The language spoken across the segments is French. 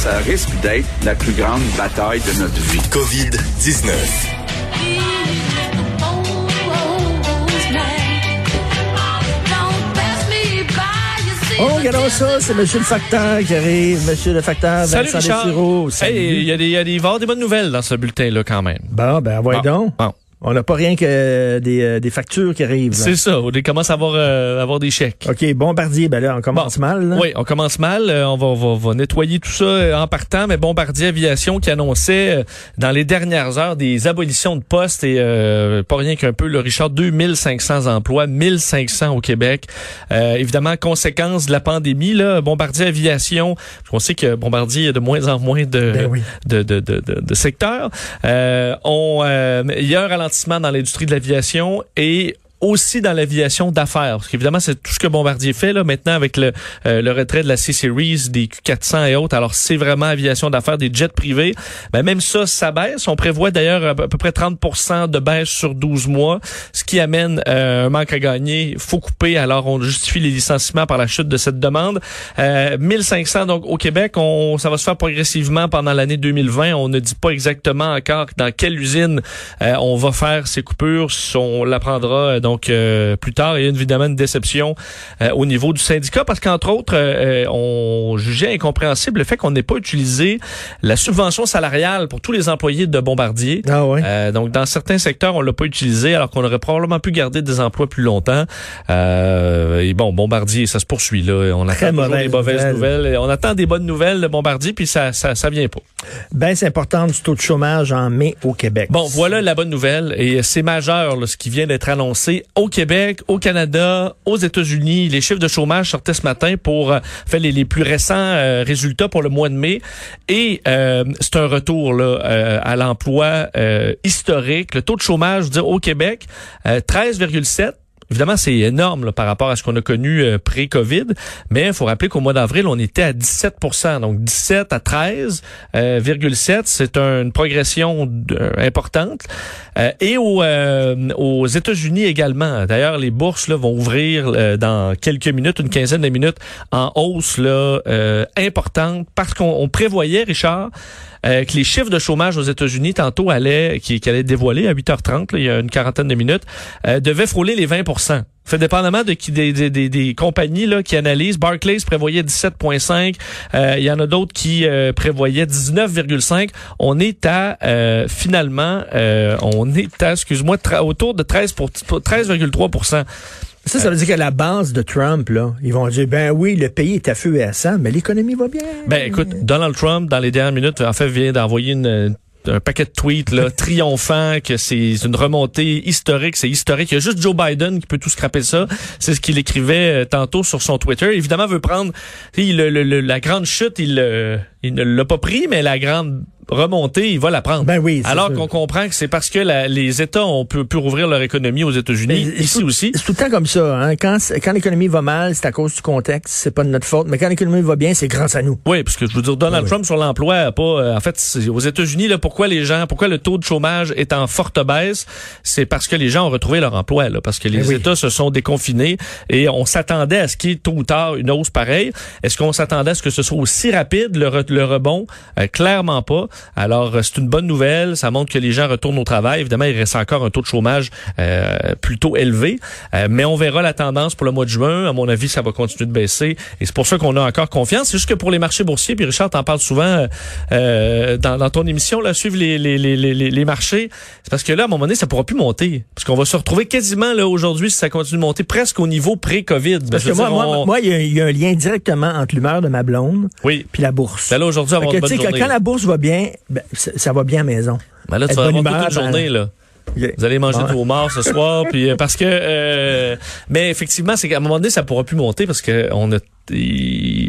Ça risque d'être la plus grande bataille de notre vie. COVID-19. Oh, regardons ça, c'est Monsieur le facteur qui arrive. Monsieur le facteur Salut Vincent Richard. Hey, il y a des, il y a des, il va y avoir des bonnes nouvelles dans ce bulletin-là quand même. Bon, ben, voyons Bon, donc. bon. On n'a pas rien que des, euh, des factures qui arrivent. C'est ça, on commence à avoir, euh, avoir des chèques. OK, Bombardier, ben là, on commence Bon. mal. Là. Oui, on commence mal. Euh, on va, va, va nettoyer tout ça euh, en partant, mais Bombardier Aviation qui annonçait euh, dans les dernières heures des abolitions de postes et euh, pas rien qu'un peu, le Richard, 2500 emplois, 1500 au Québec. Euh, évidemment, conséquence de la pandémie, là, Bombardier Aviation, on sait que Bombardier, a de moins en moins de, Ben oui. de, de, de, de, de secteurs. Euh, on, euh, a un dans l'industrie de l'aviation et aussi dans l'aviation d'affaires. Parce qu'évidemment, c'est tout ce que Bombardier fait là maintenant avec le, euh, le retrait de la C-Series, des Q400 et autres. Alors, c'est vraiment aviation d'affaires, des jets privés. Ben, même ça, ça baisse. On prévoit d'ailleurs à peu près 30% de baisse sur 12 mois, ce qui amène euh, un manque à gagner. faut couper. Alors, on justifie les licenciements par la chute de cette demande. Euh, 1500 donc au Québec. On, ça va se faire progressivement pendant l'année 2020. On ne dit pas exactement encore dans quelle usine euh, on va faire ces coupures. On l'apprendra euh, donc euh, plus tard. Il y a évidemment une déception euh, au niveau du syndicat parce qu'entre autres, euh, on jugeait incompréhensible le fait qu'on n'ait pas utilisé la subvention salariale pour tous les employés de Bombardier. Ah ouais. Euh, donc, dans certains secteurs, on l'a pas utilisé, alors qu'on aurait probablement pu garder des emplois plus longtemps. Euh, et bon, Bombardier, ça se poursuit là. On attend toujours mauvaise des mauvaises nouvelle. nouvelles. On attend des bonnes nouvelles de Bombardier, puis ça, ça, ça vient pas. Baisse importante du taux de chômage en mai au Québec. Bon, voilà la bonne nouvelle, et c'est majeur là, ce qui vient d'être annoncé au Québec, au Canada, aux États-Unis. Les chiffres de chômage sortaient ce matin pour euh, faire les, plus récents euh, résultats pour le mois de mai, et euh, c'est un retour là, euh, à l'emploi historique. Le taux de chômage, je veux dire, au Québec, euh, 13,7. Évidemment, c'est énorme là, par rapport à ce qu'on a connu euh, pré-COVID, mais il faut rappeler qu'au mois d'avril, on était à 17% Donc 17 à 13,7, c'est un- une progression euh, importante. Euh, et au, euh, aux États-Unis également. D'ailleurs, les bourses là, vont ouvrir euh, dans quelques minutes, une quinzaine de minutes, en hausse là, euh, importante, parce qu'on on prévoyait, Richard, euh, que les chiffres de chômage aux États-Unis tantôt allaient, qui, qui allaient être dévoilés à 8h30, là, il y a une quarantaine de minutes, euh, devaient frôler les 20 fait dépendamment de qui des, des, des, des compagnies là, qui analysent. Barclays prévoyait 17,5. Euh, Il y en a d'autres qui euh, prévoyaient 19,5. On est à euh, finalement, euh, on est à, excuse-moi, autour de 13 pour 13,3 Ça, ça veut dire qu'à la base de Trump, là, ils vont dire, ben oui, le pays est à feu et à sang, mais l'économie va bien. Ben écoute, Donald Trump, dans les dernières minutes, en fait, vient d'envoyer une un paquet de tweets là, triomphant que c'est une remontée historique, c'est historique. Il y a juste Joe Biden qui peut tout scraper ça. C'est ce qu'il écrivait euh, tantôt sur son Twitter. Évidemment, veut prendre le- le- la grande chute, il, euh, il ne l'a pas pris, mais la grande remontée, il va la prendre. Ben oui, Alors qu'on comprend que c'est parce que la- les États ont pu, pu rouvrir leur économie aux États-Unis, Mais ici aussi. C'est tout le temps comme ça. Hein? Quand, quand l'économie va mal, c'est à cause du contexte, c'est pas de notre faute. Mais quand l'économie va bien, c'est grâce à nous. Oui, parce que je veux dire, Donald Oui. Trump sur l'emploi pas. euh, en fait, aux États-Unis, là, pourquoi les gens, pourquoi le taux de chômage est en forte baisse, c'est parce que les gens ont retrouvé leur emploi, là, parce que les oui. États se sont déconfinés et on s'attendait à ce qu'il y ait tôt ou tard une hausse pareille. Est-ce qu'on s'attendait à ce que ce soit aussi rapide le, re- le rebond? Euh, Clairement pas. Alors euh, c'est une bonne nouvelle. Ça montre que les gens retournent au travail. Évidemment, il reste encore un taux de chômage euh, plutôt élevé, Euh, mais on verra la tendance pour le mois de juin. À mon avis, ça va continuer de baisser et c'est pour ça qu'on a encore confiance. C'est juste que pour les marchés boursiers, puis Richard t'en parle souvent euh, dans, dans ton émission, là, suivre les, les, les, les, les marchés, c'est parce que là, à un moment donné, ça pourra plus monter. Parce qu'on va se retrouver quasiment là aujourd'hui, si ça continue de monter, presque au niveau pré-COVID. Parce Je que moi, moi, on- moi, il y, a- il y a un lien directement entre l'humeur de ma blonde oui. puis la bourse. Ben là, aujourd'hui, que, que quand la bourse va bien, ben, ça, ça va bien à la maison. Ben là, tu être vas avoir toute une journée, là. Ok. Vous allez manger de vos morts ce soir, puis euh, parce que, euh, mais effectivement, c'est qu'à un moment donné, ça pourra plus monter parce que on a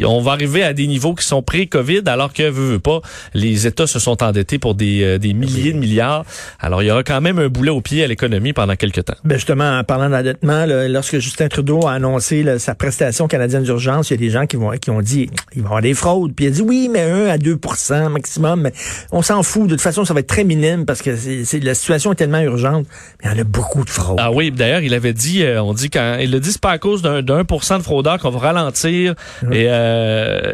on va arriver à des niveaux qui sont pré-Covid, alors que, veut, veut pas, les États se sont endettés pour des, euh, des milliers de milliards. Alors, il y aura quand même un boulet au pied à l'économie pendant quelques temps. Ben justement, en parlant d'endettement, lorsque Justin Trudeau a annoncé là, sa prestation canadienne d'urgence, il y a des gens qui vont qui ont dit il va y avoir des fraudes. Puis il a dit oui, mais 1 à 2% maximum. Mais on s'en fout. De toute façon, ça va être très minime parce que c'est, la situation est tellement urgente. Mais il y en a beaucoup de fraudes. Ah oui, d'ailleurs, il avait dit, euh, on dit quand il a dit c'est pas à cause d'un d'un pour cent de fraudeurs qu'on va ralentir. Et, euh,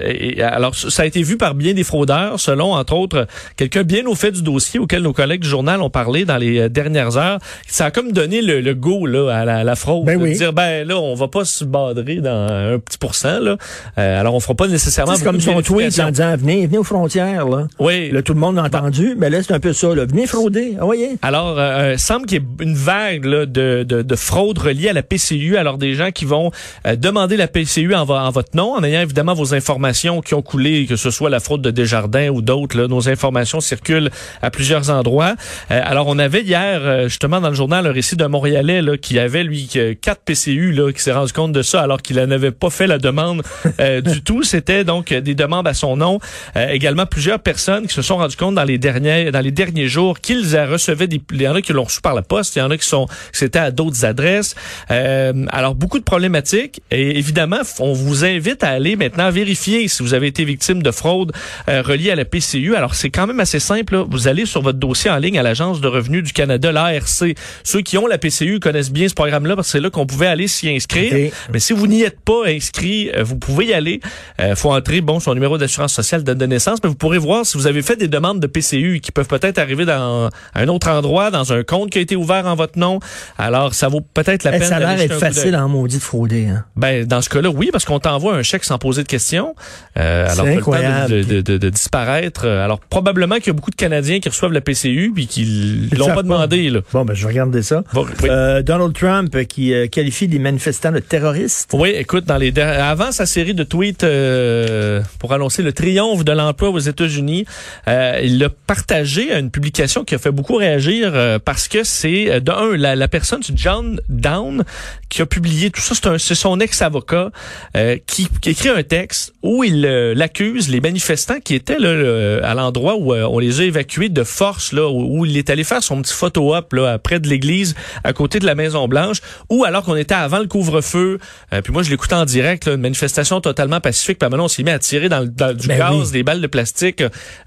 et- alors ça a été vu par bien des fraudeurs, selon entre autres quelqu'un bien au fait du dossier auquel nos collègues du journal ont parlé dans les euh, dernières heures. Ça a comme donné le, le go là à la, la fraude, Ben de oui. dire ben là on va pas se badrer dans un petit pourcent là. Euh, alors on fera pas nécessairement. c'est comme son tweet en disant venez, venez aux frontières. Là, Oui. là tout le monde l'a entendu. Mais là, c'est un peu ça. Là. Venez frauder. Ah, voyez. Alors, euh, euh, semble qu'il y ait une vague là, de, de, de fraude reliée à la PCU. Alors, des gens qui vont euh, demander la PCU en, en votre nom, en ayant évidemment vos informations qui ont coulé, que ce soit la fraude de Desjardins ou d'autres. Nos informations circulent à plusieurs endroits. Euh, alors, on avait hier, euh, justement, dans le journal, un récit d'un Montréalais là, qui avait, lui, que- quatre PCU, là, qui s'est rendu compte de ça alors qu'il n'avait pas fait la demande euh, du tout. C'était donc euh, des demandes à son nom. Euh, également, plusieurs personnes qui se sont rendues compte dans les derniers, dans les derniers jours qu'ils euh, recevaient des... Il y en a qui l'ont reçu par la poste, il y en a qui sont... C'était à d'autres adresses. Euh, alors, beaucoup de problématiques. Et évidemment, on vous invite à aller maintenant vérifier si vous avez été victime de fraude euh, reliée à la PCU. Alors, c'est quand même assez simple. là. Vous allez sur votre dossier en ligne à l'Agence de revenus du Canada, l'ARC. Ceux qui ont la PCU connaissent bien ce programme-là parce que c'est là qu'on pouvait aller s'y inscrire. Ok. Mais si vous n'y êtes pas inscrit, euh, vous pouvez y aller. Il faut entrer bon son numéro d'assurance sociale, date de naissance, mais vous pourrez voir si vous avez fait des demandes de PCU qui peuvent peut-être arriver dans un autre endroit, dans un compte qui a été ouvert en votre nom. Alors, ça vaut peut-être la peine ça a l'air d'être facile en maudit de frauder. Hein. Ben, dans ce cas-là, oui, parce qu'on t'envoie un chèque sans poser de questions. Euh, alors, t'as le temps incroyable. de, de, de- de disparaître. Euh, Alors, probablement qu'il y a beaucoup de Canadiens qui reçoivent la PCU puis qui l'ont pas demandé. Là. Bon, ben je regarder ça. Bon, oui. Euh, Donald Trump euh, qui euh, qualifie les manifestants de terroristes. Oui, écoute, dans les avant sa série de tweets euh, pour annoncer le triomphe de l'emploi aux États-Unis, euh, il a partagé une publication qui a fait beaucoup réagir euh, parce que c'est euh, de un la, la personne John Down qui a publié tout ça. C'est un- c'est son ex-avocat euh, qui, qui écrit un texte où il euh, l'accuse les manifestants qui étaient là, le- à l'endroit où euh, on les a évacués de force là où, où il est allé faire son petit photo op là près de l'église à côté de la Maison Blanche ou alors qu'on était avant le couvre-feu. Euh, puis moi je l'écoutais en direct là, une manifestation totalement pacifique. Puis maintenant on s'est mis à tirer dans, le- dans du Ben gaz, oui. des balles de plastique.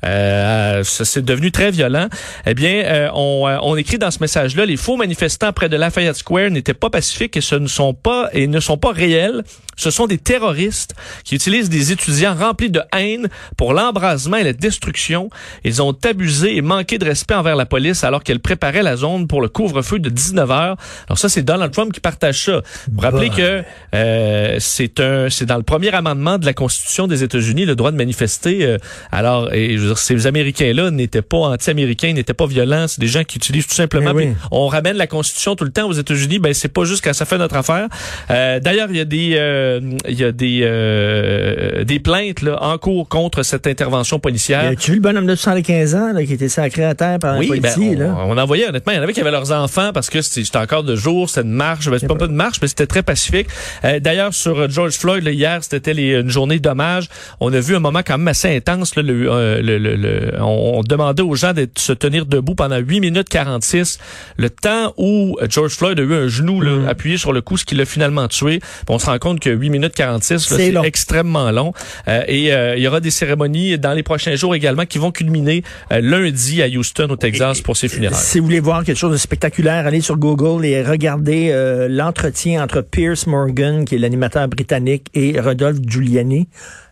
Euh, ça, c'est devenu très violent. Eh bien, euh, on, euh, on écrit dans ce message-là les faux manifestants près de Lafayette Square n'étaient pas pacifiques et ce ne sont pas et ne sont pas réels. Ce sont des terroristes qui utilisent des étudiants remplis de haine pour l'embrasement et la destruction. Ils ont abusé et manqué de respect envers la police alors qu'elle préparait la zone pour le couvre-feu de 19 heures. Alors ça, c'est Donald Trump qui partage ça. Vous rappelez Bah. que euh, c'est un, c'est dans le premier amendement de la Constitution des États-Unis le droit de manifester. euh, alors, et je veux dire, ces Américains-là n'étaient pas anti-américains, n'étaient pas violents. C'est des gens qui utilisent tout simplement. Mais oui. On ramène la Constitution tout le temps aux États-Unis. Ben c'est pas juste quand ça fait notre affaire. Euh, D'ailleurs, il y a des, euh, il y a des, euh, des plaintes là, en cours contre cette intervention policière. Tu vu le bonhomme de 75 ans là, qui était sacré à terre par un Oui, ben, policier? on, là? on en voyait honnêtement. Il y en avait qui avaient leurs enfants parce que c'était encore de jour, c'était une marche. Ben, c'est pas, pas de marche, mais c'était très pacifique. Euh, D'ailleurs, sur euh, George Floyd, là, hier, c'était une journée d'hommage. On a vu un moment quand même assez intense. Là, le, le- le- le- on, on demandait aux gens de se tenir debout pendant 8 minutes 46. Le temps où George Floyd a eu un genou là, Mm. appuyé sur le cou, ce qui l'a finalement tué. Puis on se rend compte que 8 minutes 46, là, C'est extrêmement long. Euh, et euh, il y aura des cérémonies dans les prochains jours également qui vont culminer euh, lundi à Houston, au Texas, pour ses funérailles. Si vous voulez voir quelque chose de spectaculaire, allez sur Google et regardez euh, l'entretien entre Pierce Morgan, qui est l'animateur britannique, et Rodolphe Giuliani.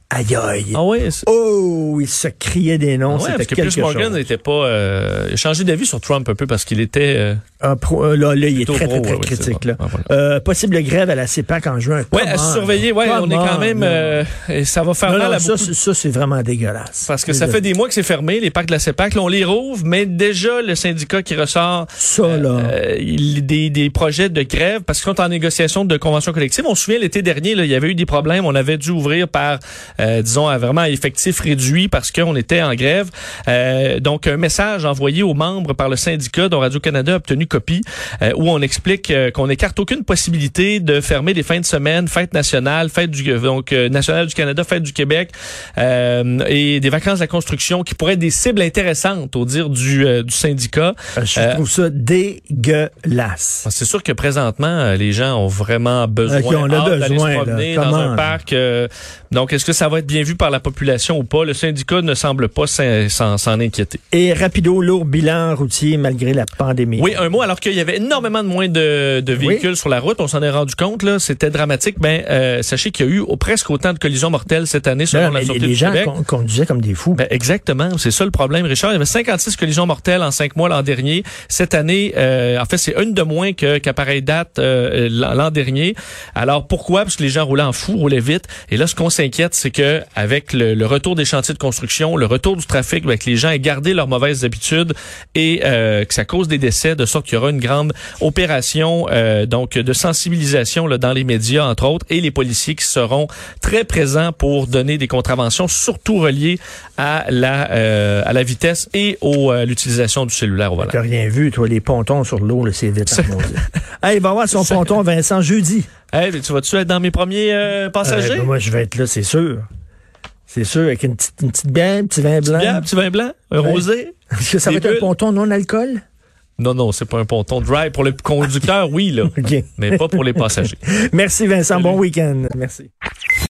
Aïe aïe. Ah c'est- Oh, il se criait des noms. ah ouais, parce que Pierce Morgan n'était pas euh, il a changé d'avis sur Trump un peu parce qu'il était euh, Ah, pro- euh, là, là, il est très, très, pro, très ouais, critique. là. Ah, voilà. Euh, possible grève à la CEPAC en juin. Come à surveiller, ouais, on est quand même euh, et ça va faire Non, mal non, à ça, beaucoup ça, c'est vraiment dégueulasse. parce que ça fait des mois que c'est fermé, les parcs de la CEPAC. Là, on les rouvre, mais déjà, le syndicat qui ressort Ça, là. il- des, des projets de grève parce qu'ils sont en négociation de convention collective. On se souvient, l'été dernier, là, il y avait eu des problèmes. On avait dû ouvrir par, euh, disons, à vraiment effectif réduit parce qu'on était en grève. Euh, donc, un message envoyé aux membres par le syndicat dont Radio-Canada a obtenu copie euh, où on explique euh, qu'on n'écarte aucune possibilité de fermer les fins de semaine, fête nationale, fête du donc nationale du Canada, fête du Québec et des vacances de la construction qui pourraient être des cibles intéressantes au dire du, du syndicat. Je trouve ça dégueulasse. C'est sûr que présentement les gens ont vraiment besoin, okay, on a besoin se promener là, dans un parc. donc est-ce que ça va être bien vu par la population ou pas Le syndicat ne semble pas s'en inquiéter. Et rapido, lourd bilan routier malgré la pandémie. Oui, un mot, alors qu'il y avait énormément de moins de, de véhicules sur la route, on s'en est rendu compte, là, c'était dramatique. Ben, euh, sachez qu'il y a eu presque autant de collisions mortelles cette année selon la Sûreté Les gens Québec. conduisaient comme des fous. Ben, exactement, c'est ça le problème, Richard. Il y avait 56 collisions mortelles en cinq mois l'an dernier. Cette année, euh, en fait, c'est une de moins qu'à pareille date euh, l'an dernier. Alors pourquoi? Parce que les gens roulaient en fou, roulaient vite. Et là, ce qu'on s'inquiète, c'est que avec le, le, retour des chantiers de construction, le retour du trafic, ben, que les gens aient gardé leurs mauvaises habitudes et euh, que ça cause des décès, de sorte qu'il y aura une grande opération euh, donc de sensibilisation là, dans les médias entre autres et les policiers qui seront très présents pour donner des contraventions, surtout reliées à la euh, à la vitesse et au l'utilisation du cellulaire au volant. T'as rien vu, toi, les pontons sur l'eau, le c'est vite. hey, il va voir son ponton Vincent jeudi. Hey, tu vas-tu être dans mes premiers passagers? Ben, moi, je vais être là, c'est sûr. C'est sûr, avec une petite, une petite bière, un petit vin blanc. un petit vin blanc, un rosé. Est-ce que ça va être un ponton non-alcool? Non, non, c'est pas un ponton dry. Pour le conducteur, oui, là. Mais pas pour les passagers. Merci Vincent, bon week-end. Merci.